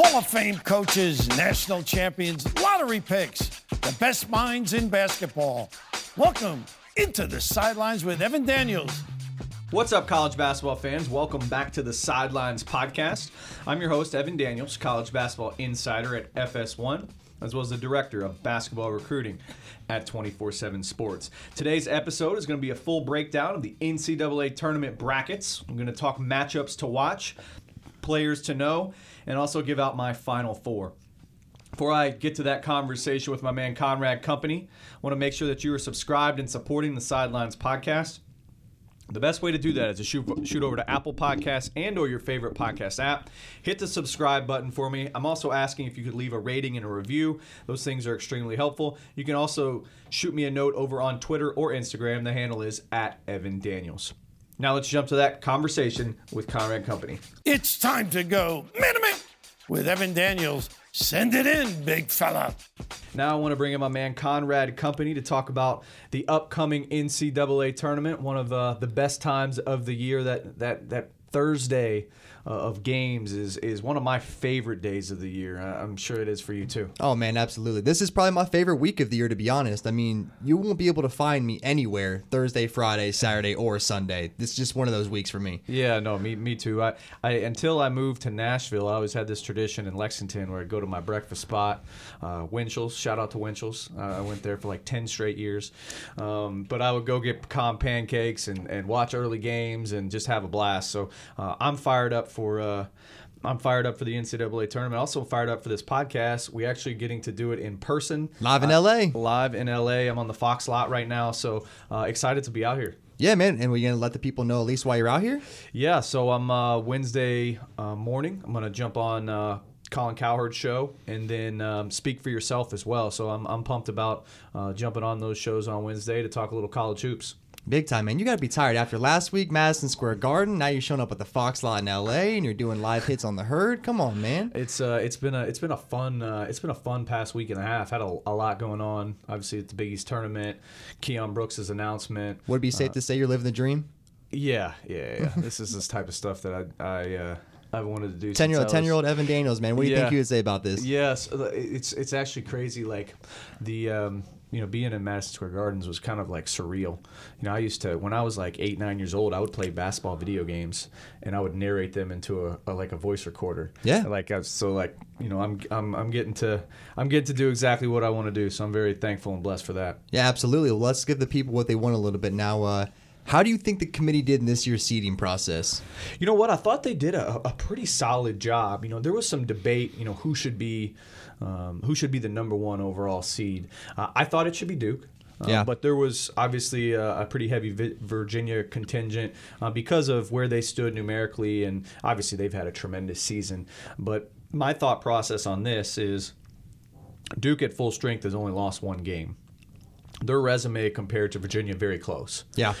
Hall of Fame coaches, national champions, lottery picks, the best minds in basketball. Welcome into the sidelines with Evan Daniels. What's up, college basketball fans? Welcome back to the Sidelines Podcast. I'm your host, Evan Daniels, college basketball insider at FS1, as well as the director of basketball recruiting at 24 7 Sports. Today's episode is going to be a full breakdown of the NCAA tournament brackets. I'm going to talk matchups to watch, players to know, and also give out my final four. Before I get to that conversation with my man Conrad Company, I want to make sure that you are subscribed and supporting the Sidelines podcast. The best way to do that is to shoot, shoot over to Apple Podcasts and or your favorite podcast app. Hit the subscribe button for me. I'm also asking if you could leave a rating and a review. Those things are extremely helpful. You can also shoot me a note over on Twitter or Instagram. The handle is at Evan Daniels. Now let's jump to that conversation with Conrad Company. It's time to go with Evan Daniels. Send it in, big fella. Now I want to bring in my man Conrad Company to talk about the upcoming NCAA tournament, one of uh, the best times of the year. That that that Thursday uh, of games is is one of my favorite days of the year. I'm sure it is for you too. Oh man, absolutely. This is probably my favorite week of the year to be honest. I mean, you won't be able to find me anywhere Thursday, Friday, Saturday, or Sunday. This is just one of those weeks for me. Yeah, no, me me too. I, I until I moved to Nashville, I always had this tradition in Lexington where I'd go to my breakfast spot, uh, Winchell's. Shout out to Winchell's. Uh, I went there for like ten straight years. Um, but I would go get pecan pancakes and, and watch early games and just have a blast. So uh, I'm fired up for. Uh, I'm fired up for the NCAA tournament. Also fired up for this podcast. We actually getting to do it in person, live in uh, LA. Live in LA. I'm on the Fox lot right now, so uh, excited to be out here. Yeah, man. And we're gonna let the people know at least why you're out here. Yeah. So I'm uh, Wednesday uh, morning. I'm gonna jump on uh, Colin Cowherd's show and then um, speak for yourself as well. So I'm I'm pumped about uh, jumping on those shows on Wednesday to talk a little college hoops. Big time, man. You got to be tired after last week, Madison Square Garden. Now you're showing up at the Fox Lot in LA, and you're doing live hits on the herd. Come on, man. It's uh, it's been a it's been a fun uh, it's been a fun past week and a half. Had a, a lot going on. Obviously, it's the Big East tournament, Keion Brooks' announcement. Would it be safe uh, to say you're living the dream? Yeah, yeah, yeah. this is this type of stuff that I I. Uh, I've wanted to do. Ten year old, ten year old Evan Daniels, man. What do you yeah. think you would say about this? Yes, it's it's actually crazy. Like the um, you know, being in Madison Square Gardens was kind of like surreal. You know, I used to when I was like eight, nine years old, I would play basketball video games, and I would narrate them into a, a like a voice recorder. Yeah. Like so, like you know, I'm I'm I'm getting to I'm getting to do exactly what I want to do. So I'm very thankful and blessed for that. Yeah, absolutely. Well, let's give the people what they want a little bit now. Uh, how do you think the committee did in this year's seeding process? You know what? I thought they did a, a pretty solid job. You know, there was some debate. You know, who should be um, who should be the number one overall seed. Uh, I thought it should be Duke. Uh, yeah. But there was obviously a, a pretty heavy Virginia contingent uh, because of where they stood numerically, and obviously they've had a tremendous season. But my thought process on this is Duke at full strength has only lost one game. Their resume compared to Virginia very close. Yeah.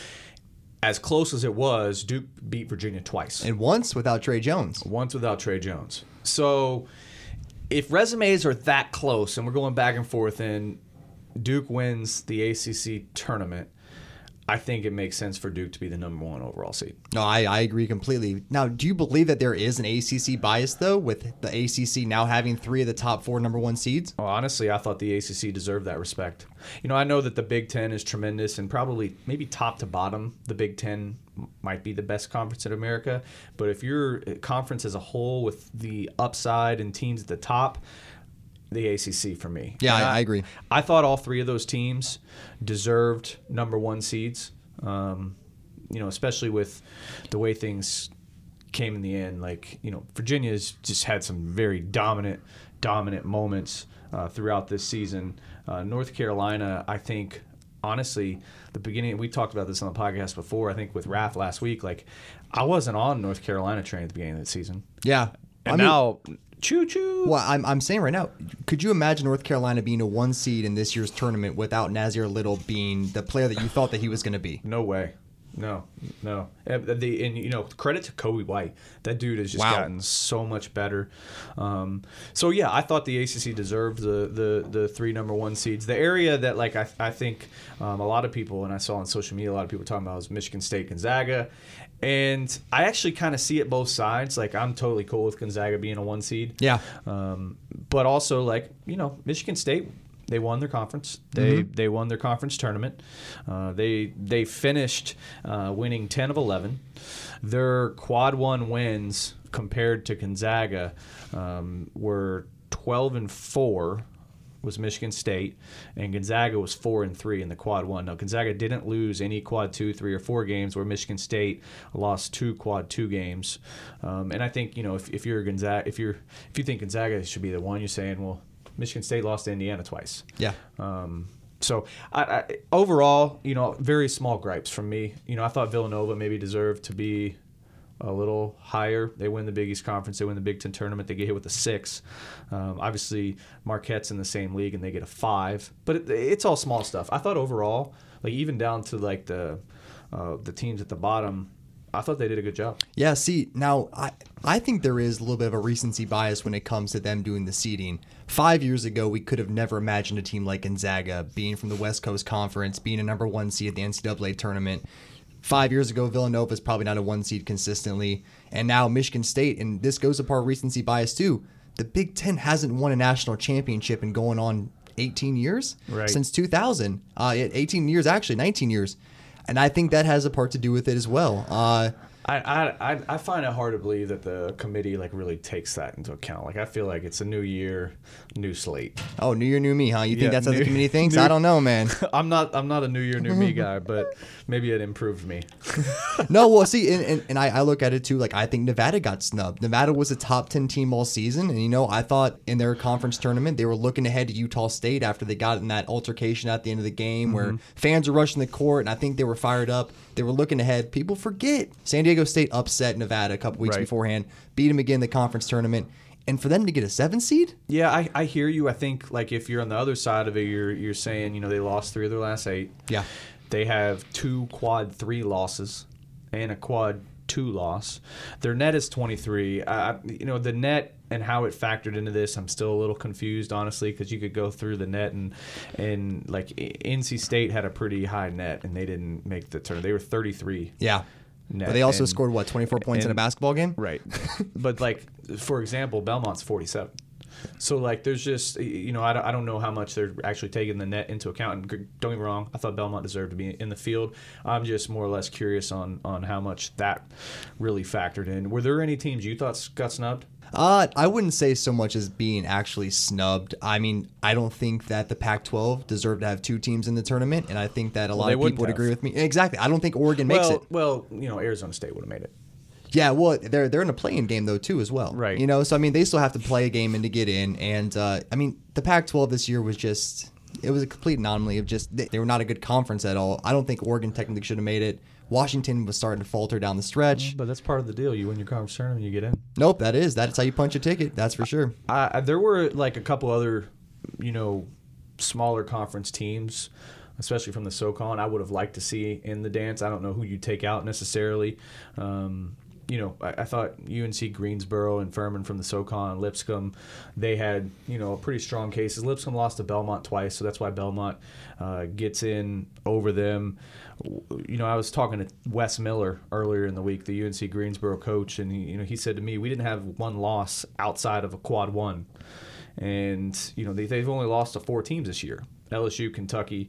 As close as it was, Duke beat Virginia twice. And once without Tre Jones. Once without Tre Jones. So if resumes are that close and we're going back and forth and Duke wins the ACC tournament, I think it makes sense for Duke to be the number one overall seed. No, I, I agree completely. Now, do you believe that there is an ACC bias, though, with the ACC now having three of the top four number one seeds? Well, honestly, I thought the ACC deserved that respect. You know, I know that the Big Ten is tremendous and probably maybe top to bottom, the Big Ten might be the best conference in America. But if your conference as a whole with the upside and teams at the top, the ACC for me. Yeah, I, I, agree. I thought all three of those teams deserved number one seeds. Um, you know, especially with the way things came in the end. Like you know, Virginia's just had some very dominant, dominant moments uh, throughout this season. Uh, North Carolina, I think, honestly, the beginning we talked about this on the podcast before. I think with Raph last week, like I wasn't on North Carolina train at the beginning of the season, Yeah. and I mean, now choo choo. Well, I'm, I'm saying right now, could you imagine North Carolina being a one seed in this year's tournament without Nassir Little being the player that you thought that he was going to be? No way. No, no. And, the, and you know, credit to Coby White. That dude has just Wow. gotten so much better. Um, so yeah, I thought the ACC deserved the, the the three number one seeds. The area that like I, I think um, a lot of people and I saw on social media a lot of people talking about was Michigan State Gonzaga, and I actually kind of see it both sides. Like I'm totally cool with Gonzaga being a one seed. Yeah. Um, but also like you know Michigan State they won their conference they they won their conference tournament uh, they they finished uh, winning 10 of 11 their quad one wins compared to Gonzaga um, were 12 and 4 was Michigan State, and Gonzaga was four and three in the quad one. Now Gonzaga didn't lose any quad two, three, or four games, where Michigan State lost two quad two games. Um, and I think you know if, if you're Gonzaga, if you're if you think Gonzaga should be the one, you're saying, well, Michigan State lost to Indiana twice. Yeah. Um, so I, I, overall, you know, very small gripes from me. You know, I thought Villanova maybe deserved to be a little higher. They win the Big East Conference. They win the Big Ten tournament. They get hit with a six. Um, obviously, Marquette's in the same league and they get a five. But it, it's all small stuff. I thought overall, like even down to like the uh, the teams at the bottom, I thought they did a good job. Yeah, see, now I I think there is a little bit of a recency bias when it comes to them doing the seeding. Five years ago, we could have never imagined a team like Gonzaga being from the West Coast Conference, being a number one seed at the NCAA tournament. Five years ago, Villanova is probably not a one seed consistently, and now Michigan State, and this goes apart recency bias too. The Big Ten hasn't won a national championship in going on 18 years Right. since 2000. Uh, 18 years actually, 19 years, and I think that has a part to do with it as well. Uh, I, I, I- find it hard to believe that the committee like really takes that into account. Like I feel like it's a new year, new slate. Oh, New Year, New Me, huh? You think Yeah, that's how the new- community thinks? new- I don't know, man. I'm not I'm not a new year, new me guy, but maybe it improved me. no, well, see, and, and, and I, I look at it too. Like, I think Nevada got snubbed. Nevada was a top 10 team all season. And, you know, I thought in their conference tournament, they were looking ahead to Utah State after they got in that altercation at the end of the game where mm-hmm. fans were rushing the court. And I think they were fired up. They were looking ahead. People forget San Diego State upset Nevada a couple weeks Right. beforehand, beat them again in the conference tournament. And for them to get a seven seed? Yeah, I, I hear you. I think like if you're on the other side of it, you're you're saying you know they lost three of their last eight. Yeah. They have two quad three losses and a quad two loss. Their net is 23. I, I- you know the net and how it factored into this, I'm still a little confused honestly because you could go through the net and and like NC State had a pretty high net and they didn't make the turn. They were 33. Yeah. net, But they also and- scored, what, 24 points in a basketball game? Right. but like for example, Belmont's 47. So like there's just you know I don't, I don't know how much they're actually taking the net into account and don't get me wrong I thought Belmont deserved to be in the field I'm just more or less curious on on how much that really factored in were there any teams you thought got snubbed Uh, I wouldn't say so much as being actually snubbed. I mean, I don't think that the Pac-12 deserved to have two teams in the tournament, and I think that a lot of people would have. agree with me. Exactly. I don't think Oregon makes it. well you know Arizona State would have made it Yeah, well, they're they're in a play-in game though too as well. Right. You know, so I mean, they still have to play a game and to get in, and uh, I mean, the Pac-12 this year was just it was a complete anomaly of just they, they were not a good conference at all. I don't think Oregon technically should have made it. Washington was starting to falter down the stretch. but that's part of the deal you win your conference tournament you get in Nope, that is that's how you punch a ticket. That's for sure. I, I- there were like a couple other, you know, smaller conference teams, especially from the SoCon. I would have liked to see in the dance. I don't know who you take out necessarily. Um, you know, I, I thought UNC Greensboro and Furman from the SoCon, Lipscomb, they had you know pretty strong cases. Lipscomb lost to Belmont twice, so that's why Belmont uh, gets in over them. You know, I was talking to Wes Miller earlier in the week, the UNC Greensboro coach, and he, you know he said to me, we didn't have one loss outside of a quad one and you know they, they've only lost to four teams this year: LSU, Kentucky,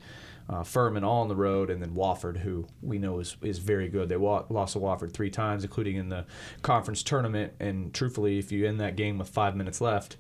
uh, Furman, all on the road, and then Wofford, who we know is is very good. They wa- lost to Wofford three times, including in the conference tournament. And truthfully, if you end that game with five minutes left,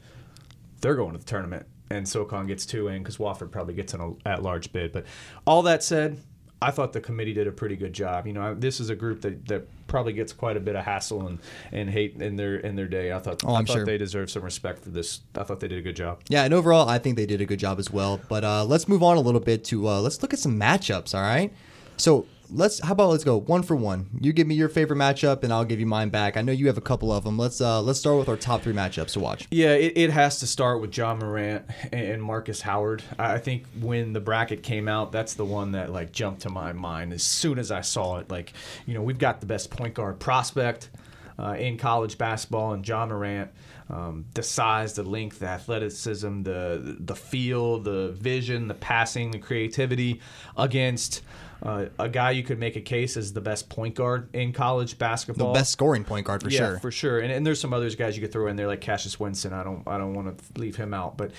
they're going to the tournament, and SoCon gets two in because Wofford probably gets an at large bid. But all that said. I thought the committee did a pretty good job. You know, this is a group that, that probably gets quite a bit of hassle and, and hate in their in their day. I thought Oh, I I'm thought sure. they deserve some respect for this. I thought they did a good job. Yeah, and overall, I think they did a good job as well. But uh, let's move on a little bit to uh, let's look at some matchups. All right, so let's how about let's go one for one. You give me your favorite matchup, and I'll give you mine back. I know you have a couple of them. Let's uh, let's start with our top three matchups to watch. Yeah, it, it has to start with Ja Morant and Markus Howard. I think when the bracket came out, that's the one that like jumped to my mind as soon as I saw it. Like, you know, we've got the best point guard prospect uh, in college basketball, and Ja Morant. Um, the size, the length, the athleticism, the the feel, the vision, the passing, the creativity against uh, a guy you could make a case as the best point guard in college basketball, The best scoring point guard for yeah, sure. for sure. And, and there's some other guys you could throw in there like Cassius Winston. I don't I don't want to leave him out, but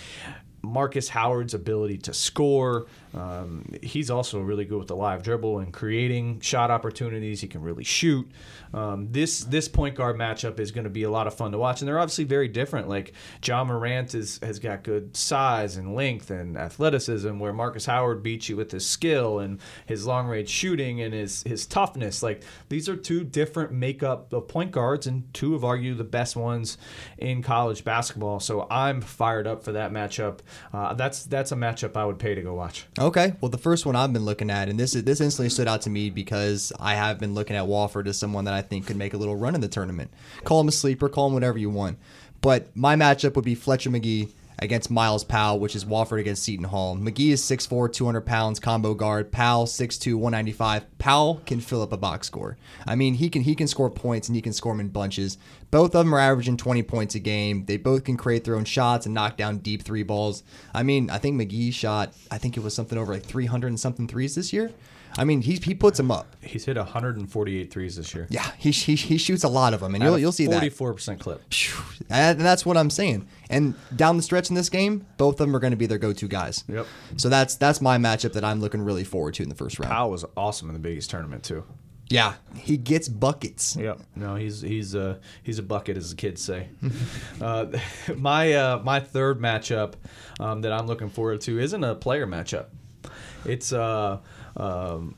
Markus Howard's ability to score. Um, he's also really good with the live dribble and creating shot opportunities. He can really shoot. Um, this this point guard matchup is going to be a lot of fun to watch, and they're obviously very different. Like Ja Morant is, has got good size and length and athleticism, where Markus Howard beats you with his skill and his long range shooting and his his toughness. Like these are two different makeup of point guards, and two of argue the best ones in college basketball. So I'm fired up for that matchup. Uh, that's that's a matchup I would pay to go watch. Okay, well, the first one I've been looking at, and this is, this instantly stood out to me because I have been looking at Wofford as someone that I think could make a little run in the tournament. Call him a sleeper, call him whatever you want. But my matchup would be Fletcher Magee against Myles Powell, which is Wofford against Seton Hall. Magee is 6'4", 200 pounds, combo guard. Powell 6'2", 195. Powell can fill up a box score. I mean, he can he can score points and he can score them in bunches. Both of them are averaging 20 points a game. They both can create their own shots and knock down deep three balls. I mean, I think Magee shot, I think it was something over like 300 and something threes this year. I mean, he, he puts them up. He's hit 148 threes this year. Yeah, he, he, he shoots a lot of them, and you'll, you'll see that. 44% clip. And that's what I'm saying. And down the stretch in this game, both of them are going to be their go-to guys. Yep. So that's that's my matchup that I'm looking really forward to in the first round. Powell was awesome in the Big East tournament too. Yeah, he gets buckets. Yep. No, he's he's a he's a bucket, as the kids say. uh, my uh, my third matchup um, that I'm looking forward to isn't a player matchup. It's uh, um,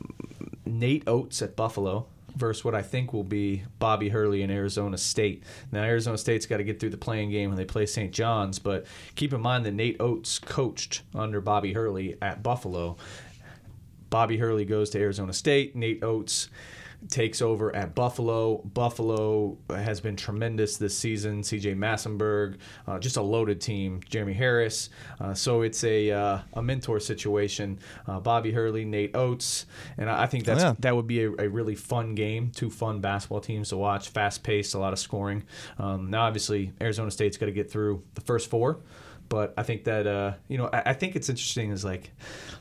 Nate Oats at Buffalo versus what I think will be Bobby Hurley in Arizona State. Now Arizona State's got to get through the play-in game when they play St. John's, but keep in mind that Nate Oats coached under Bobby Hurley at Buffalo. Bobby Hurley goes to Arizona State. Nate Oats takes over at Buffalo. Buffalo has been tremendous this season. CJ Massinburg, uh, just a loaded team. Jeremy Harris. Uh, so it's a uh, a mentor situation. Uh, Bobby Hurley, Nate Oats, and I I think that's yeah. that would be a, a really fun game. Two fun basketball teams to watch. Fast paced, a lot of scoring. Um, now, obviously, Arizona State's got to get through the first four. But I think that uh, you know, I, I think it's interesting is like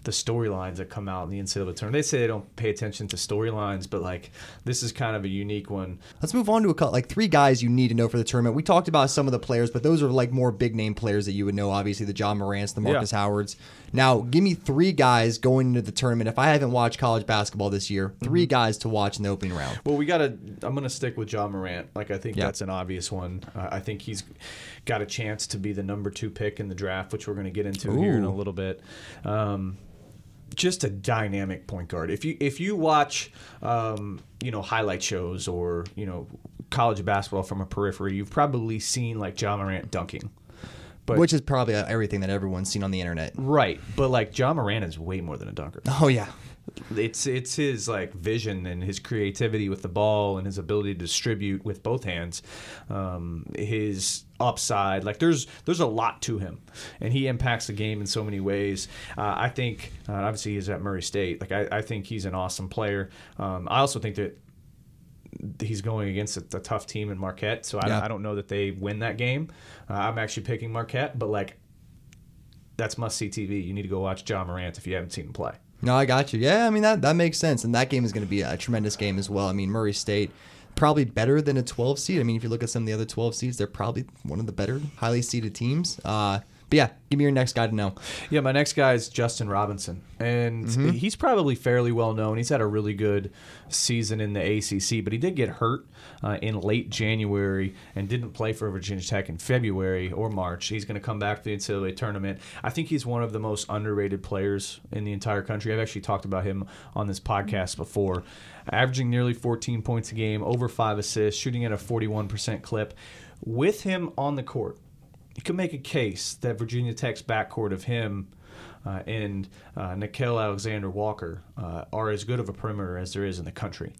the storylines that come out in the NCAA tournament. They say they don't pay attention to storylines, but like this is kind of a unique one. Let's move on to a couple, like three guys you need to know for the tournament. We talked about some of the players, but those are like more big name players that you would know. Obviously, the Ja Morants, the Markus Howards. Now, give me three guys going into the tournament. If I haven't watched college basketball this year, 3 guys to watch in the opening round. Well, we gotta. I'm gonna stick with Ja Morant. Like I think Yeah. that's an obvious one. Uh, I think he's got a chance to be the number two pick in the draft, which we're gonna get into here in a little bit. Um, just a dynamic point guard. If you if you watch, um, you know, highlight shows or you know, college basketball from a periphery, you've probably seen like Ja Morant dunking. But Which is probably everything that everyone's seen on the internet. right, but like Ja Morant is way more than a dunker. Oh yeah, it's it's his like vision and his creativity with the ball and his ability to distribute with both hands um, his upside like there's there's a lot to him and he impacts the game in so many ways uh, i think uh, obviously he's at murray state like i, I think he's an awesome player um, i also think that he's going against a, a tough team in Marquette, so I, Yeah. I don't know that they win that game. Uh, I'm actually picking Marquette, but like that's must see TV. You need to go watch Ja Morant if you haven't seen him play. No, I got you. Yeah, I mean that that makes sense, and that game is going to be a tremendous game as well. I mean Murray State. Probably better than a 12 seed. I mean, if you look at some of the other 12 seeds, they're probably one of the better highly seeded teams. Uh, But yeah, give me your next guy to know. Yeah, my next guy is Justin Robinson, and he's probably fairly well known. He's had a really good season in the ACC, but he did get hurt uh, in late January and didn't play for Virginia Tech in February or March. He's going to come back to the NCAA tournament. I think he's one of the most underrated players in the entire country. I've actually talked about him on this podcast before, averaging nearly 14 points a game, over five assists, shooting at a 41% clip. With him on the court, you can make a case that Virginia Tech's backcourt of him uh, and uh, Nickeil Alexander-Walker uh, are as good of a perimeter as there is in the country.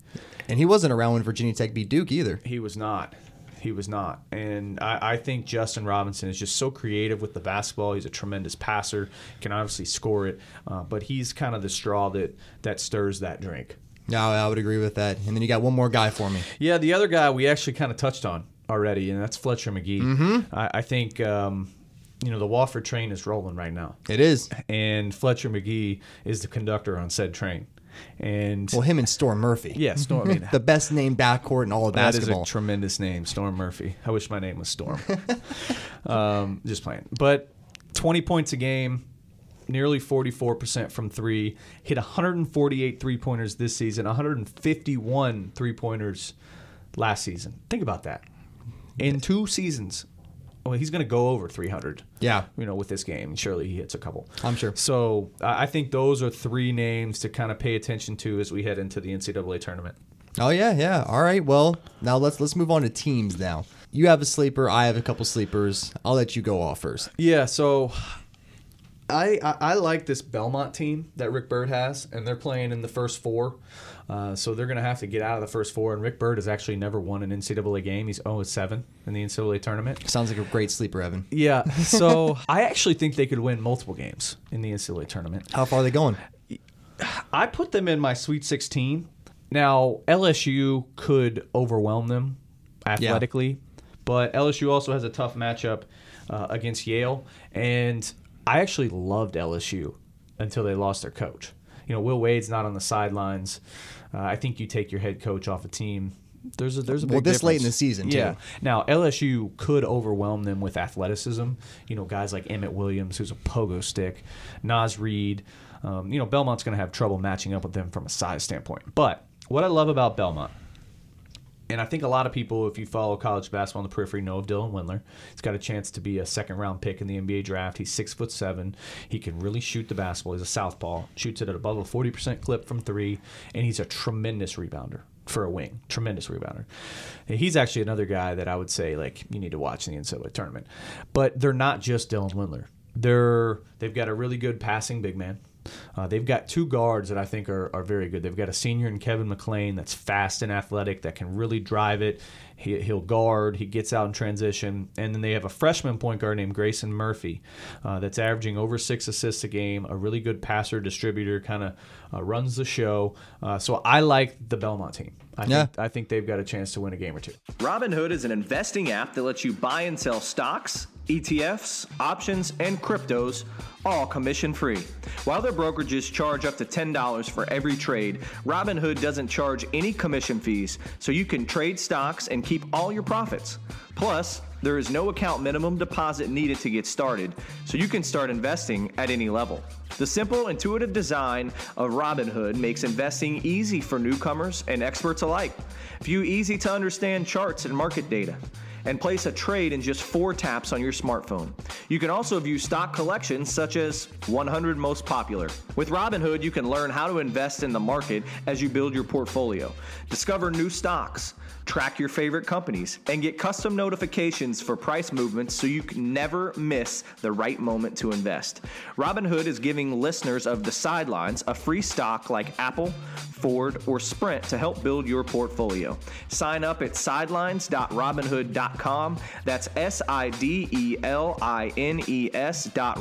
And he wasn't around when Virginia Tech beat Duke either. He was not. He was not. And I, I think Justin Robinson is just so creative with the basketball. He's a tremendous passer, can obviously score it, uh, but he's kind of the straw that, that stirs that drink. Yeah, I would agree with that. And then you got one more guy for me. Yeah, the other guy we actually kind of touched on already, and that's Fletcher Magee. Mm-hmm. I, I think um, you know the Wofford train is rolling right now, It is. and Fletcher Magee is the conductor on said train. And Well, him and Storm Murphy. yeah, Storm. I mean, The best named backcourt in all of that is basketball. a tremendous name, Storm Murphy. I wish my name was Storm. um, just playing, but 20 points a game. Nearly 44% from three. Hit 148 three pointers this season, 151 three pointers last season. Think about that. In two seasons, oh, well, he's going to go over 300. Yeah. You know, with this game, surely he hits a couple. I'm sure. So I I think those are three names to kind of pay attention to as we head into the NCAA tournament. Oh yeah, yeah. All right. Well, now let's let's move on to teams now. You have a sleeper. I have a couple sleepers. I'll let you go off first. Yeah, so I, I I like this Belmont team that Rick Byrd has, and they're playing in the first four. Uh, so they're going to have to get out of the first four. And Rick Byrd has actually never won an NCAA game. He's 0 7 in the NCAA tournament. Sounds like a great sleeper, Evan. Yeah, so I actually think they could win multiple games in the NCAA tournament. How far are they going? I put them in my Sweet 16. Now, LSU could overwhelm them athletically, but LSU also has a tough matchup uh, against Yale. And I actually loved LSU until they lost their coach. You know, Will Wade's not on the sidelines. Uh, I think you take your head coach off a team. There's a there's a big Well, this late in the season, too. Yeah. Now LSU could overwhelm them with athleticism. You know, guys like Emmitt Williams, who's a pogo stick, Naz Reid. Um, you know, Belmont's going to have trouble matching up with them from a size standpoint. But what I love about Belmont, and I think a lot of people, if you follow college basketball on the periphery, know of Dylan Windler. He's got a chance to be a second round pick in the NBA draft. He's six foot seven. He can really shoot the basketball. He's a southpaw. Shoots it at above a forty percent clip from three, and he's a tremendous rebounder for a wing. Tremendous rebounder. And he's actually another guy that I would say like you need to watch in the NCAA tournament. But they're not just Dylan Windler. They're they've got a really good passing big man. Uh, they've got two guards that I think are, are very good. They've got a senior in Kevin McClain that's fast and athletic that can really drive it. He, he'll guard. He gets out in transition. And then they have a freshman point guard named Grayson Murphy uh, that's averaging over six assists a game, a really good passer, distributor, kind of uh, runs the show. Uh, so I like the Belmont team. I, Yeah. think, I think they've got a chance to win a game or two. Robinhood is an investing app that lets you buy and sell stocks, ETFs, options, and cryptos, all commission free. While their brokerages charge up to $10 for every trade, Robinhood doesn't charge any commission fees, so you can trade stocks and keep all your profits. Plus, there is no account minimum deposit needed to get started, so you can start investing at any level. The simple, intuitive design of Robinhood makes investing easy for newcomers and experts alike. View easy to understand charts and market data, and place a trade in just four taps on your smartphone. You can also view stock collections such as 100 most popular. With Robinhood, you can learn how to invest in the market as you build your portfolio, discover new stocks, track your favorite companies, and get custom notifications for price movements so you can never miss the right moment to invest. Robinhood is giving listeners of the sidelines a free stock like Apple, Ford, or Sprint to help build your portfolio. Sign up at sidelines.robinhood.com. That's S I D E L I N E S dot.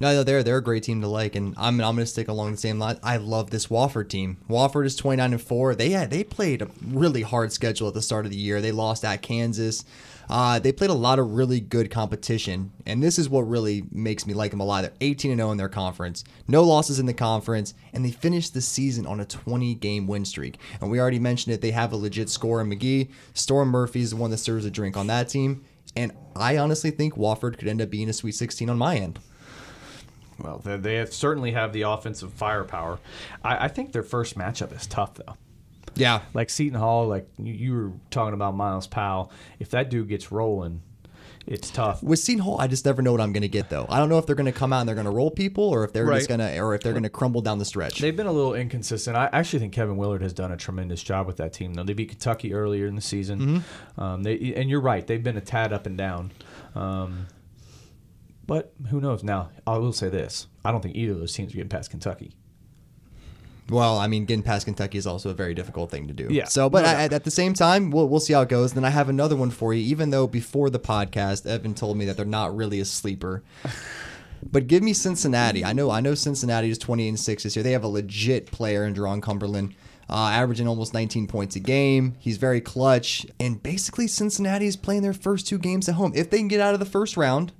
No, they're they're a great team to like, and I'm I'm gonna stick along the same line. I love this Wofford team. Wofford is 29 and four. They had they played a really hard schedule at the start of the year. They lost at Kansas. Uh, they played a lot of really good competition, and this is what really makes me like them a lot. They're 18 and 0 in their conference, no losses in the conference, and they finished the season on a 20 game win streak. And we already mentioned it. They have a legit scorer in Magee. Storm Murphy is the one that serves a drink on that team. And I honestly think Wofford could end up being a Sweet 16 on my end. Well, they, they have, certainly have the offensive firepower. I, I think their first matchup is tough, though. Yeah. Like Seton Hall, like you, you were talking about Myles Powell. If that dude gets rolling, it's tough. With Seton Hall, I just never know what I'm going to get though. I don't know if they're going to come out and they're going to roll people, or if they're Right. just going to, or if they're going to crumble down the stretch. They've been a little inconsistent. I actually think Kevin Willard has done a tremendous job with that team. Though they beat Kentucky earlier in the season, um, they and you're right, they've been a tad up and down. Um, but who knows? Now I will say this: I don't think either of those teams are getting past Kentucky. Well, I mean, getting past Kentucky is also a very difficult thing to do. Yeah, So, but no I, doubt. at the same time, we'll, we'll see how it goes. Then I have another one for you. Even though before the podcast, Evan told me that they're not really a sleeper. But give me Cincinnati. I know. I know Cincinnati is twenty and six this year. They have a legit player in Jarron Cumberland, uh, averaging almost 19 points a game. He's very clutch, and basically Cincinnati is playing their first two games at home. If they can get out of the first round,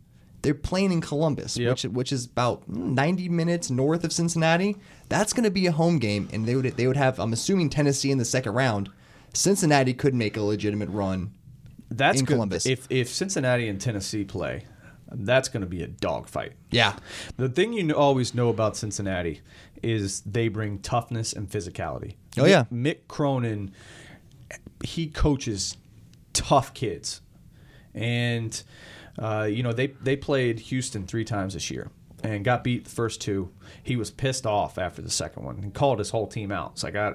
they're playing in Columbus, Yep. which which is about 90 minutes north of Cincinnati. That's going to be a home game, and they would they would have. I'm assuming Tennessee in the second round. Cincinnati could make a legitimate run. That's In good. Columbus. If if Cincinnati and Tennessee play, that's going to be a dogfight. Yeah, The thing you always know about Cincinnati is they bring toughness and physicality. Oh, yeah. Mick Cronin, he coaches tough kids, and uh, you know they they played Houston three times this year and got beat the first two. He was pissed off after the second one and called his whole team out. It's like I.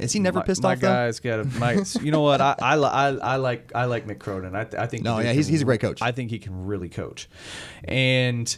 Is he never my, pissed my off, though? guys got a my. You know what? I, I, I, I like I like Mick Cronin. I, I think No, dude yeah, he's- can- he's a great coach. I think he can really coach, and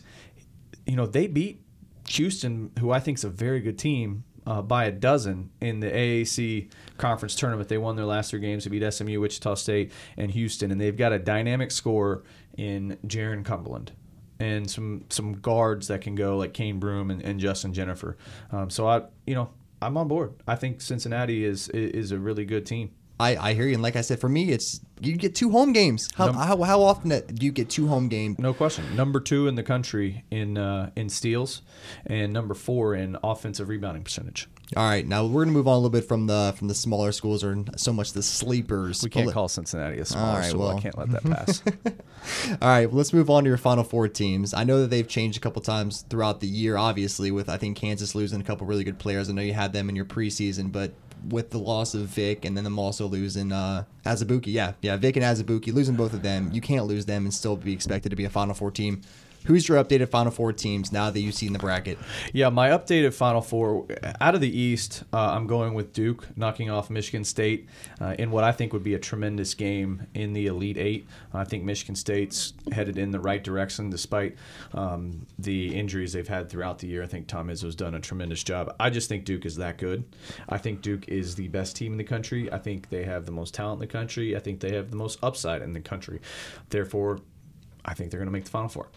you know they beat Houston, who I think is a very good team, uh, by a dozen in the AAC conference tournament. They won their last three games. They beat SMU, Wichita State, and Houston, and they've got a dynamic scorer in Jarron Cumberland. And some some guards that can go like Cane Broome and, and Justin Jenifer. Um, so I, you know, I'm on board. I think Cincinnati is is a really good team. I, I hear you. And like I said, for me, it's you get two home games. How, Num- how, how often do you get two home games? No question. Number two in the country in uh, in steals, and number four in offensive rebounding percentage. All right, now we're gonna move on a little bit from the from the smaller schools or so much the sleepers. We can't call Cincinnati a small All right, school. well. I can't let that pass. All right, well, let's move on to your Final Four teams. I know that they've changed a couple times throughout the year, obviously, with I think Kansas losing a couple really good players. I know you had them in your preseason, but with the loss of Vick and then them also losing uh, Azubuike, yeah, yeah, Vick and Azubuike, losing both of them, you can't lose them and still be expected to be a Final Four team. Who's your updated Final Four teams now that you see in the bracket? yeah, my updated Final Four out of the East, uh, I'm going with Duke knocking off Michigan State uh, in what I think would be a tremendous game in the Elite Eight. I think Michigan State's headed in the right direction despite um, the injuries they've had throughout the year. I think Tom Izzo's done a tremendous job. I just think Duke is that good. I think Duke is the best team in the country. I think they have the most talent in the country. I think they have the most upside in the country. Therefore, I think they're going to make the Final Four.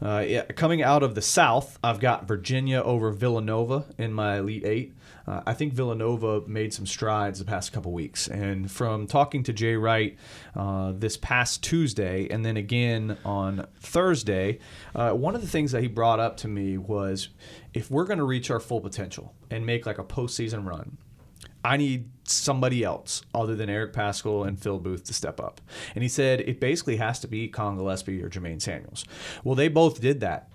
Uh, yeah, coming out of the South, I've got Virginia over Villanova in my Elite Eight. Uh, I think Villanova made some strides the past couple weeks. And from talking to Jay Wright uh, this past Tuesday and then again on Thursday, uh, one of the things that he brought up to me was if we're going to reach our full potential and make like a postseason run, I need somebody else other than Eric Paschall and Phil Booth to step up. And he said it basically has to be Collin Gillespie or Jermaine Samuels. Well, they both did that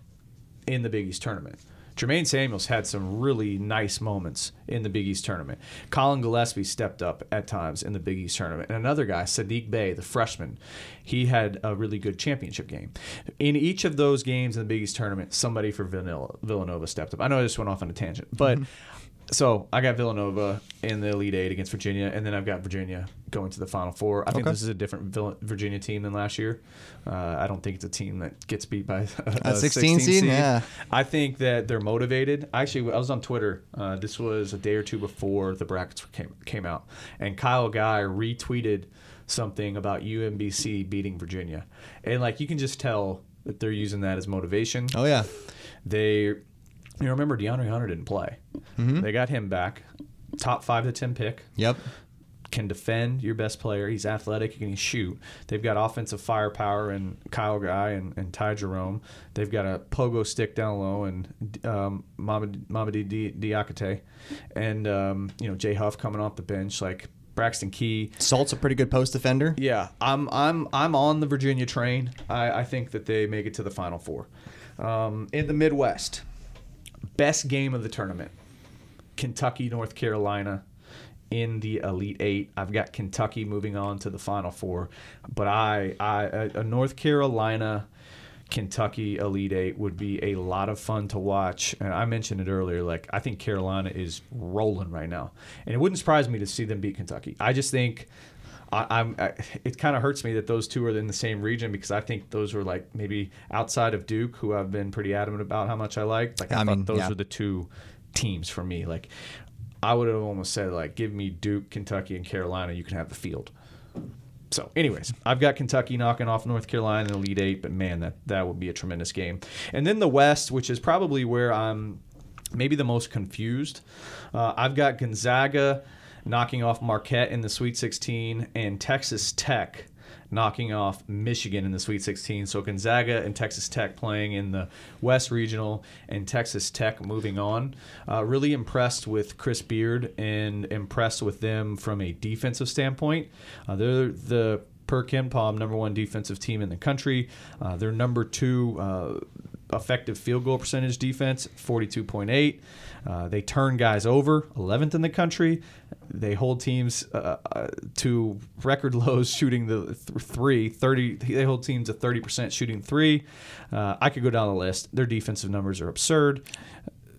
in the Big East tournament. Jermaine Samuels had some really nice moments in the Big East tournament. Collin Gillespie stepped up at times in the Big East tournament. And another guy, Saddiq Bey, the freshman, he had a really good championship game. In each of those games in the Big East tournament, somebody for Villanova, Villanova stepped up. I know I just went off on a tangent, but mm-hmm. So I got Villanova in the Elite Eight against Virginia, and then I've got Virginia going to the Final Four. I think Okay. this is a different Virginia team than last year. Uh, I don't think it's a team that gets beat by a, A 16 seed? Yeah. I think that they're motivated. Actually, I was on Twitter. Uh, this was a day or two before the brackets came came out, and Kyle Guy retweeted something about UMBC beating Virginia, and like you can just tell that they're using that as motivation. Oh yeah, They, you remember DeAndre Hunter didn't play. They got him back, top five to ten pick yep. can defend your best player. He's athletic. He can shoot. They've got offensive firepower and Kyle Guy and, and Ty Jerome. They've got a pogo stick down low and um, Mamadi Mamadi Diakite, and um, you know Jay Huff coming off the bench. Like Braxton Key. Salt's a pretty good post defender. Yeah, I'm I'm I'm on the Virginia train. I, I think that they make it to the Final Four. Um, in the Midwest, best game of the tournament, Kentucky North Carolina in the Elite Eight. I've got Kentucky moving on to the Final Four, but I I a North Carolina. Kentucky Elite Eight would be a lot of fun to watch. And I mentioned it earlier, like I think Carolina is rolling right now, and it wouldn't surprise me to see them beat Kentucky. I just think I, am it kind of hurts me that those two are in the same region because I think those are like maybe outside of Duke, who I've been pretty adamant about how much I like. Like I, I thought mean, those yeah. are the two teams for me. Like I would have almost said like give me Duke, Kentucky, and Carolina. You can have the field. So, anyways, I've got Kentucky knocking off North Carolina in the Elite Eight, but man, that that would be a tremendous game. And then the West, which is probably where I'm maybe the most confused. Uh, I've got Gonzaga knocking off Marquette in the Sweet 16 and Texas Tech knocking off Michigan in the Sweet 16. So Gonzaga and Texas Tech playing in the West Regional, and Texas Tech moving on. Uh, really impressed with Chris Beard and impressed with them from a defensive standpoint. Uh, they're the per KenPom number one defensive team in the country. Uh, they're number two uh, effective field goal percentage defense, 42.8. Uh, they turn guys over, 11th in the country. They hold teams uh, uh, to record lows shooting the th- three, 30. They hold teams at 30% shooting three. Uh, I could go down the list. Their defensive numbers are absurd.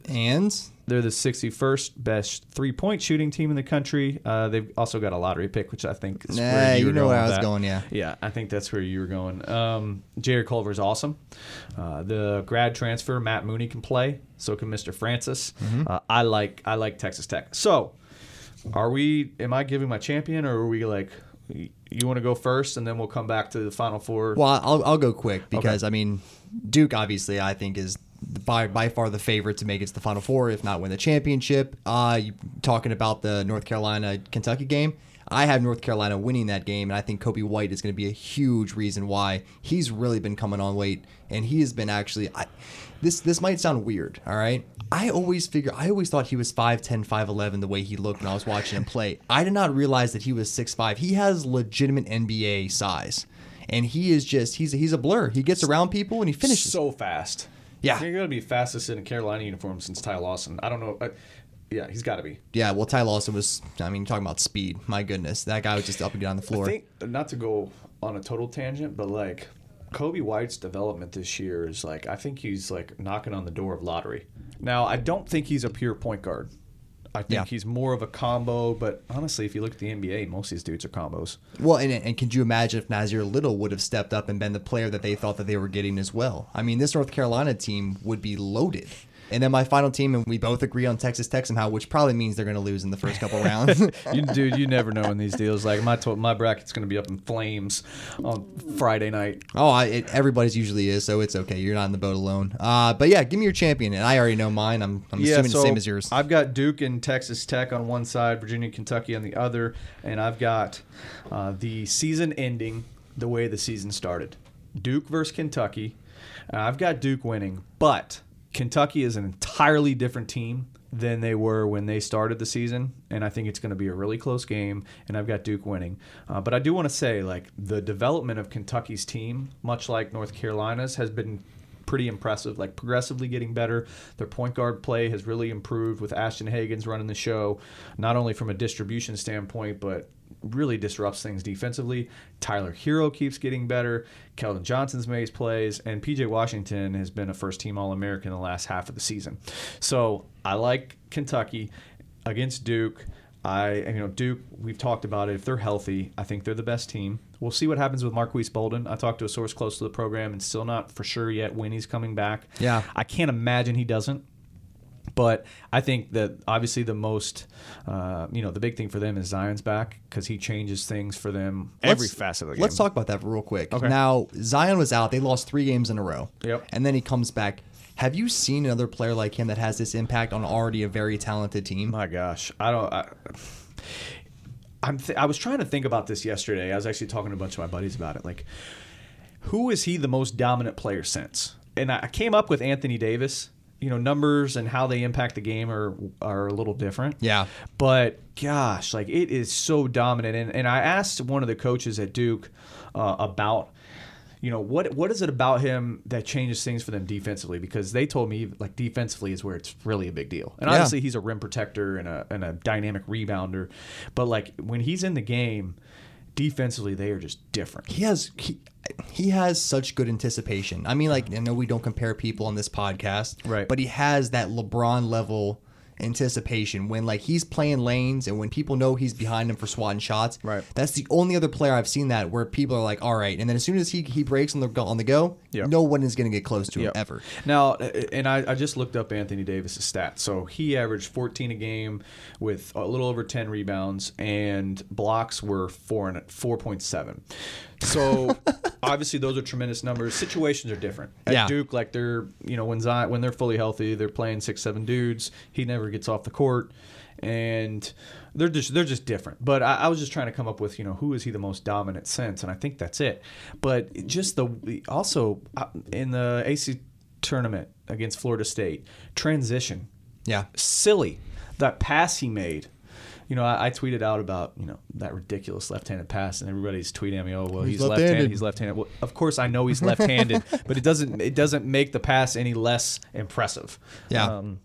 And they're the 61st best three point shooting team in the country. Uh, they've also got a lottery pick, which I think is nah, where you, you know where I was that. going. Yeah, yeah, I think that's where you were going. Um, Jarrett Culver is awesome. Uh, the grad transfer Matt Mooney can play, so can Mr. Francis. Mm-hmm. Uh, I like I like Texas Tech. So, are we? Am I giving my champion, or are we like? You want to go first, and then we'll come back to the final four. Well, I'll, I'll go quick because okay. I mean, Duke obviously I think is by by far the favorite to make it to the Final Four, if not win the championship. Uh, you talking about the North Carolina Kentucky game? I have North Carolina winning that game, and I think Coby White is going to be a huge reason why he's really been coming on late, and he has been actually. I, this this might sound weird, all right. I always figure I always thought he was 5'10", 5'11", the way he looked when I was watching him play. I did not realize that he was 6'5". He has legitimate NBA size, and he is just he's he's a blur. He gets around people and he finishes so fast. Yeah, you're gonna be fastest in a Carolina uniform since Ty Lawson. I don't know. Uh, yeah, he's got to be. Yeah, well, Ty Lawson was. I mean, talking about speed. My goodness, that guy was just up and down the floor. I think not to go on a total tangent, but like Coby White's development this year is like I think he's like knocking on the door of lottery. Now, I don't think he's a pure point guard. I think yeah. he's more of a combo, but honestly, if you look at the NBA, most of these dudes are combos. Well, and, and could you imagine if Nassir Little would have stepped up and been the player that they thought that they were getting as well? I mean, this North Carolina team would be loaded. And then my final team, and we both agree on Texas Tech somehow, which probably means they're going to lose in the first couple rounds. you, dude, you never know in these deals. Like my to- my bracket's going to be up in flames on Friday night. Oh, I, it, everybody's usually is, so it's okay. You're not in the boat alone. Uh, but yeah, give me your champion, and I already know mine. I'm, I'm yeah, assuming so the same as yours. I've got Duke and Texas Tech on one side, Virginia, and Kentucky on the other, and I've got uh, the season ending the way the season started. Duke versus Kentucky. I've got Duke winning, but Kentucky is an entirely different team than they were when they started the season, and I think it's going to be a really close game. And I've got Duke winning, uh, but I do want to say like the development of Kentucky's team, much like North Carolina's, has been pretty impressive, like progressively getting better. Their point guard play has really improved with Ashton Hagans running the show, not only from a distribution standpoint, but really disrupts things defensively. Tyler Herro keeps getting better. Keldon Johnson's made plays, and PJ Washington has been a first team All American in the last half of the season. So I like Kentucky against Duke. I you know Duke. We've talked about it. If they're healthy, I think they're the best team. We'll see what happens with Marques Bolden. I talked to a source close to the program, and still not for sure yet when he's coming back. Yeah, I can't imagine he doesn't. But I think that obviously the most, uh, you know, the big thing for them is Zion's back because he changes things for them every let's, facet of the game. Let's talk about that real quick. Okay. Now Zion was out; they lost three games in a row. Yep. And then he comes back. Have you seen another player like him that has this impact on already a very talented team? My gosh, I don't. I, I'm th- I was trying to think about this yesterday. I was actually talking to a bunch of my buddies about it. Like, who is he the most dominant player since? And I came up with Anthony Davis you know numbers and how they impact the game are are a little different. Yeah. But gosh, like it is so dominant. And and I asked one of the coaches at Duke uh, about you know what what is it about him that changes things for them defensively because they told me like defensively is where it's really a big deal and Yeah. obviously he's a rim protector and a, and a dynamic rebounder but like when he's in the game defensively they are just different he has he, he has such good anticipation. I mean, like I know we don't compare people on this podcast, Right. But he has that LeBron level anticipation when like he's playing lanes and when people know he's behind him for swatting shots. Right. That's the only other player I've seen that where people are like, all right, and then as soon as he he breaks on the go on the go, Yeah. no one is going to get close to him Yep. ever. Now, and I, I just looked up Anthony Davis' stats. So he averaged 14 a game with a little over 10 rebounds, and blocks were four and 4.7. So obviously those are tremendous numbers. Situations are different. At Yeah. Duke, like they're you know when Zion, when they're fully healthy, they're playing six seven dudes. He never gets off the court, and they're just they're just different. But I, I was just trying to come up with you know who is he the most dominant since, and I think that's it. But just the also uh, in the AC tournament against Florida State transition Yeah. silly that pass he made. You know, I, I tweeted out about you know that ridiculous left-handed pass, and everybody's tweeting at me, "Oh, well, he's, He's left-handed. left-handed." He's left-handed." Well, of course, I know he's left-handed, but it doesn't it doesn't make the pass any less impressive. Yeah. Um,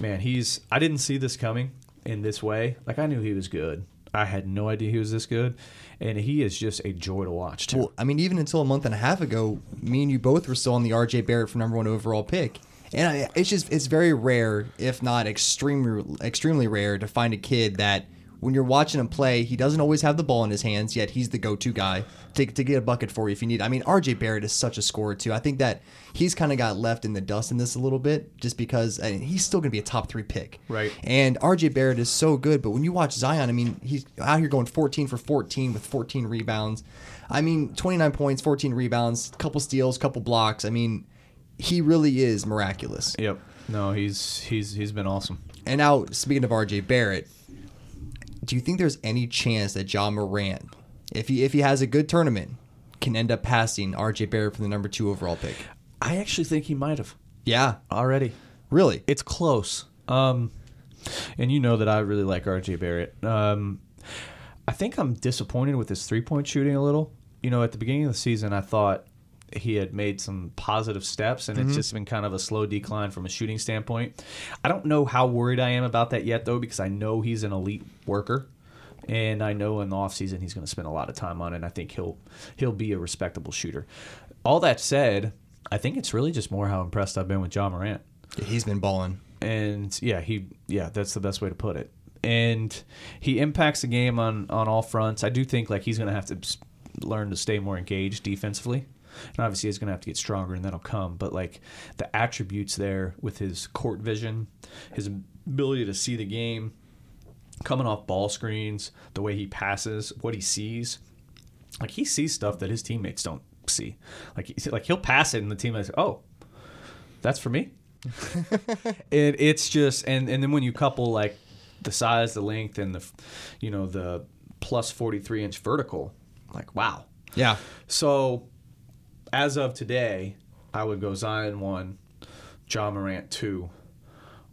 man, he's. I didn't see this coming in this way. Like I knew he was good. I had no idea he was this good, and he is just a joy to watch too. Well, I mean, even until a month and a half ago, me and you both were still on the RJ Barrett for number one overall pick. And I, it's just it's very rare, if not extremely extremely rare, to find a kid that when you're watching him play, he doesn't always have the ball in his hands, yet he's the go-to guy to, to get a bucket for you if you need. I mean, RJ Barrett is such a scorer too. I think that he's kind of got left in the dust in this a little bit, just because I mean, he's still going to be a top three pick. Right. And RJ Barrett is so good, but when you watch Zion, I mean, he's out here going 14 for 14 with 14 rebounds. I mean, 29 points, 14 rebounds, couple steals, couple blocks. I mean, he really is miraculous. Yep. No, he's he's he's been awesome. And now, speaking of RJ Barrett, do you think there's any chance that Ja Morant, if he if he has a good tournament, can end up passing RJ Barrett for the number two overall pick? I actually think he might have Yeah, already. really. It's close. Um, and you know that I really like RJ Barrett. Um, I think I'm disappointed with his three point shooting a little. You know, at the beginning of the season, I thought he had made some positive steps, and it's mm-hmm. just been kind of a slow decline from a shooting standpoint. I don't know how worried I am about that yet, though, because I know he's an elite worker. And I know in the offseason he's going to spend a lot of time on it. And I think he'll he'll be a respectable shooter. All that said, I think it's really just more how impressed I've been with Ja Morant He's been balling. and yeah, he yeah, that's the best way to put it. And he impacts the game on on all fronts. I do think like he's going to have to learn to stay more engaged defensively. And obviously he's going to have to get stronger and that'll come, but like the attributes there with his court vision, his ability to see the game, coming off ball screens, the way he passes, what he sees, like he sees stuff that his teammates don't see. Like he, like he'll pass it and the teammates, "Oh, that's for me." it, it's just and and then when you couple like the size, the length, and the you know the plus forty three inch vertical, like wow. Yeah. So as of today, I would go Zion one, Ja Morant two,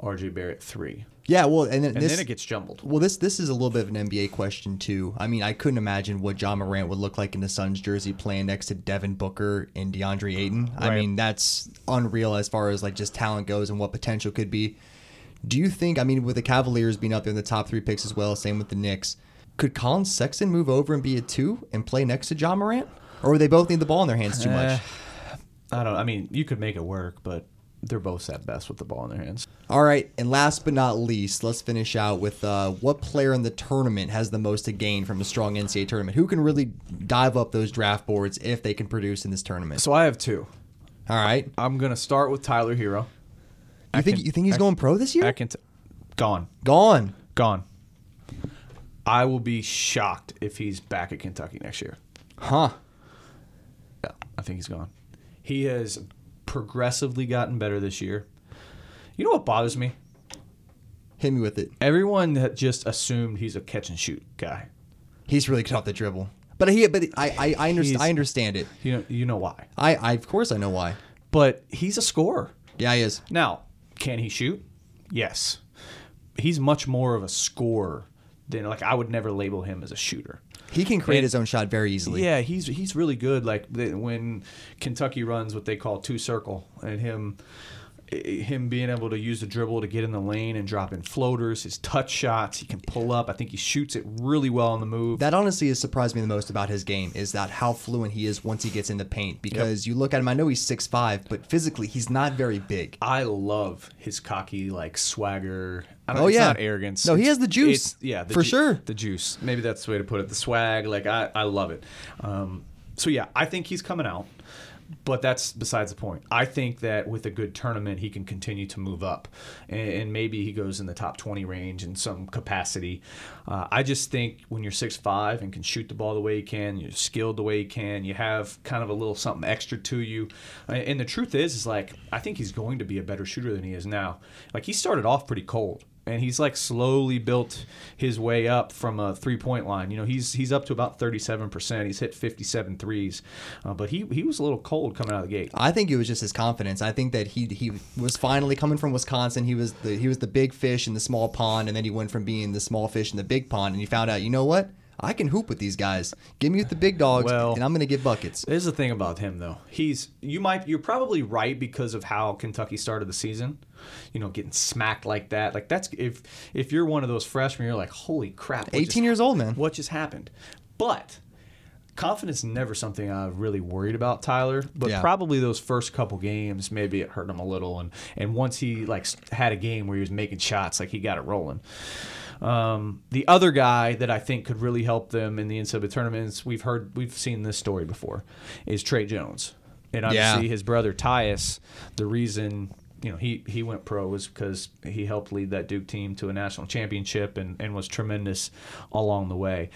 RJ Barrett three, Yeah, well, and then and this, then it gets jumbled. Well, this this is a little bit of an NBA question too. I mean, I couldn't imagine what Ja Morant would look like in the Suns jersey playing next to Devin Booker and DeAndre Ayton. I mean, that's unreal as far as like just talent goes and what potential could be. Do you think? I mean, with the Cavaliers being up there in the top three picks as well, same with the Knicks, could Collin Sexton move over and be a two and play next to John Morant, or would they both need the ball in their hands too much? I don't. Know. I mean, you could make it work, but they're both at best with the ball in their hands. All right, and last but not least, let's finish out with uh, what player in the tournament has the most to gain from a strong NCAA tournament? Who can really dive up those draft boards if they can produce in this tournament? So I have two. All right, I'm gonna start with Tyler Herro. you think you think he's going pro this year? I can. T- gone. Gone. Gone. I will be shocked if he's back at Kentucky next year. Huh. I think he's gone. He has progressively gotten better this year. You know what bothers me? Hit me with it. Everyone had just assumed he's a catch and shoot guy. He's really good off the dribble. But he, but I, I, I, understand, I understand it. You know, you know why. I, I, of course, I know why. But he's a scorer. Yeah, he is. Now, Can he shoot? Yes. He's much more of a scorer than like I would never label him as a shooter. He can create And- his own shot very easily. Yeah, he's he's really good. Like when Kentucky runs what they call two circle, and him him being able to use the dribble to get in the lane and drop in floaters, his touch shots, he can pull up. I think he shoots it really well on the move. That honestly has surprised me the most about his game is that how fluent he is once he gets in the paint. Because you look at him, I know he's 6'5", but physically he's not very big. I love his cocky like swagger. I don't, Oh, it's yeah. not arrogance. No, he has the juice, it's- yeah, the for ju- sure. The juice. Maybe that's the way to put it. The swag. Like I, I love it. Um, so yeah, I think he's coming out. But that's besides the point. I think that with a good tournament, he can continue to move up, and, and maybe he goes in the top twenty range in some capacity. Uh, I just think when you're six five and can shoot the ball the way you can, you're skilled the way you can, you have kind of a little something extra to you. And the truth is, is like I think he's going to be a better shooter than he is now. Like he started off pretty cold and he's like slowly built his way up from a three point line. You know, he's he's up to about 37%. He's hit 57 threes. Uh, but he he was a little cold coming out of the gate. I think it was just his confidence. I think that he he was finally coming from Wisconsin. He was the he was the big fish in the small pond, and then he went from being the small fish in the big pond, and he found out, you know what? I can hoop with these guys. Give me with the big dogs, Well- and I'm going to get buckets. There's the thing about him though. He's you might you're probably right because of how Kentucky started the season. You know, getting smacked like that. Like that's if if you're one of those freshmen, you're like, holy crap. 18 just- years old, man. What just happened? But confidence is never something I've really worried about Tyler. But Yeah. probably those first couple games, maybe it hurt him a little. And and once he like had a game where he was making shots, like he got it rolling. Um, the other guy that I think could really help them in the NCAA tournaments, we've heard, we've seen this story before, is Tre Jones, and obviously Yeah. his brother Tyus. The reason you know he he went pro was because he helped lead that Duke team to a national championship and and was tremendous along the way.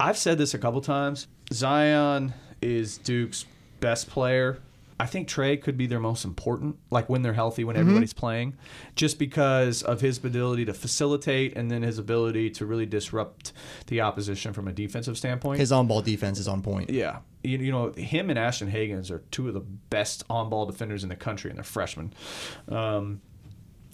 I've said this a couple times. Zion is Duke's best player. I think Tre could be their most important, like when they're healthy, when everybody's playing, just because of his ability to facilitate and then his ability to really disrupt the opposition from a defensive standpoint. His on-ball defense is on point. Yeah. You, you know, him and Ashton Hagans are two of the best on ball defenders in the country, and they're freshmen. Um,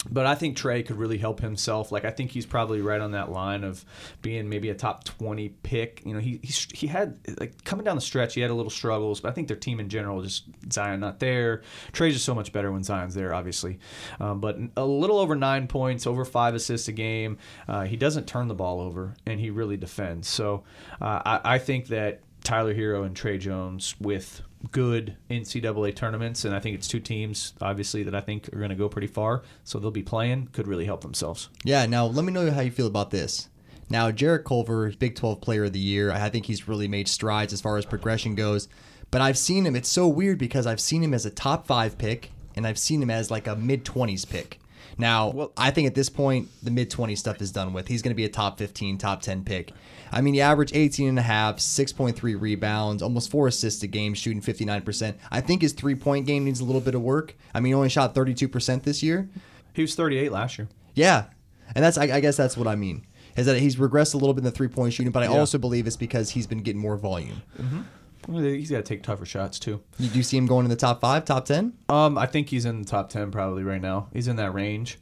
but I think Tre could really help himself. Like I think he's probably right on that line of being maybe a top twenty pick. You know, he he, he had like coming down the stretch, he had a little struggles, but I think their team in general just Zion not there. Tre's just so much better when Zion's there, obviously. Um, but a little over nine points, over five assists a game. Uh, he doesn't turn the ball over, and he really defends. So uh, I, I think that Tyler Herro and Tre Jones with good NCAA tournaments, and I think it's two teams, obviously, that I think are going to go pretty far. So they'll be playing, could really help themselves. Yeah, now let me know how you feel about this. Now, Jarrett Culver, Big 12 Player of the Year, I think he's really made strides as far as progression goes. But I've seen him, it's so weird because I've seen him as a top five pick, and I've seen him as like a mid 20s pick. Now, I think at this point, the mid 20 stuff is done with. He's going to be a top 15, top 10 pick. I mean, he averaged 18 and a half, 6.3 rebounds, almost four assists a game, shooting 59%. I think his three point game needs a little bit of work. I mean, he only shot 32% this year. He was 38 last year. Yeah, and that's I, I guess that's what I mean is that he's regressed a little bit in the three point shooting, but I Yeah. also believe it's because he's been getting more volume. Well, He's got to take tougher shots too. You do see him going in the top five, top ten? Um, I think he's in the top ten probably right now. He's in that range.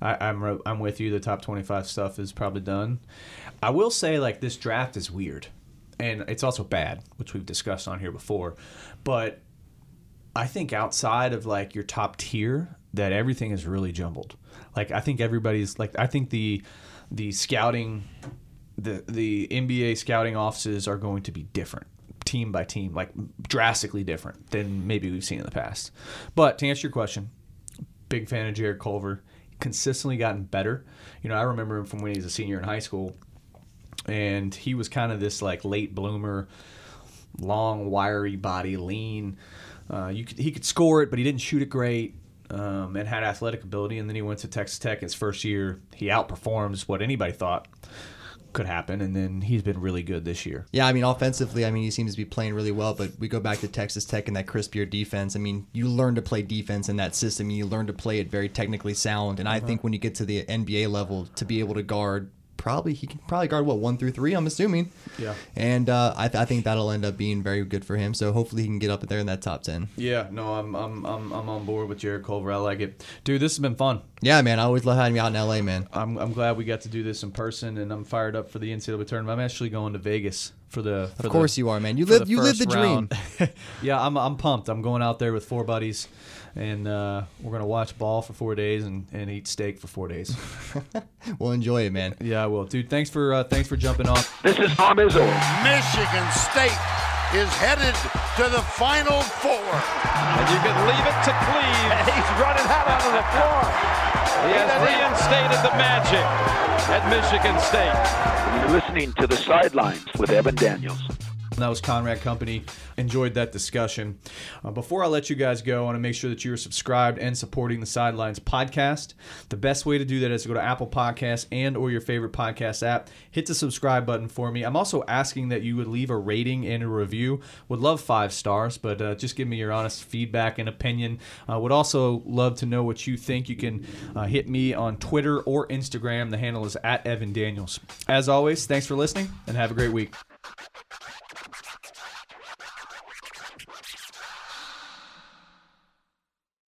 I, I'm I'm with you. The top twenty five stuff is probably done. I will say like this draft is weird, and it's also bad, which we've discussed on here before. But I think outside of like your top tier, that everything is really jumbled. Like I think everybody's like I think the the scouting the the NBA scouting offices are going to be different team by team, like drastically different than maybe we've seen in the past. But to answer your question, big fan of Jarrett Culver. Consistently gotten better. You know, I remember him from when he was a senior in high school, and he was kind of this like late bloomer, long, wiry body, lean. Uh, could, he could score it, but he didn't shoot it great. Um, and had athletic ability, and then he went to Texas Tech his first year. He outperforms what anybody thought could happen, and then he's been really good this year. Yeah, I mean offensively, I mean he seems to be playing really well. But we go back to Texas Tech and that crispier defense. I mean, you learn to play defense in that system. You learn to play it very technically sound. And I uh-huh. think when you get to the NBA level, to be able to guard probably he can probably guard what one through three. I'm assuming. Yeah. And uh, I, th- I think that'll end up being very good for him. So hopefully he can get up there in that top ten. Yeah, no, I'm I'm I'm, I'm on board with Jarrett Culver. I like it, dude. This has been fun. Yeah, man. I always love having you out in LA, man. I'm I'm glad we got to do this in person, and I'm fired up for the NCAA tournament. I'm actually going to Vegas for the. For Of course you are, man. You live you live the first dream. yeah, I'm I'm pumped. I'm going out there with four buddies, and uh, we're gonna watch ball for four days and, and eat steak for four days. We'll enjoy it, man. yeah, I will, dude. Thanks for uh, thanks for jumping off. This is Tom Izzo. Michigan State is headed to the Final Four. And you can leave it to Cleve. He's running out onto the floor. He has reinstated the magic at Michigan State. You're listening to the sidelines with Evan Daniels. That was Conrad Company. Enjoyed that discussion. Uh, before I let you guys go, I want to make sure that you are subscribed and supporting the Sidelines podcast. The best way to do that is to go to Apple Podcasts and or your favorite podcast app. Hit the subscribe button for me. I'm also asking that you would leave a rating and a review. Would love five stars, but uh, just give me your honest feedback and opinion. Uh, would also love to know what you think. You can uh, hit me on Twitter or Instagram. The handle is at Evan Daniels. As always, thanks for listening and have a great week.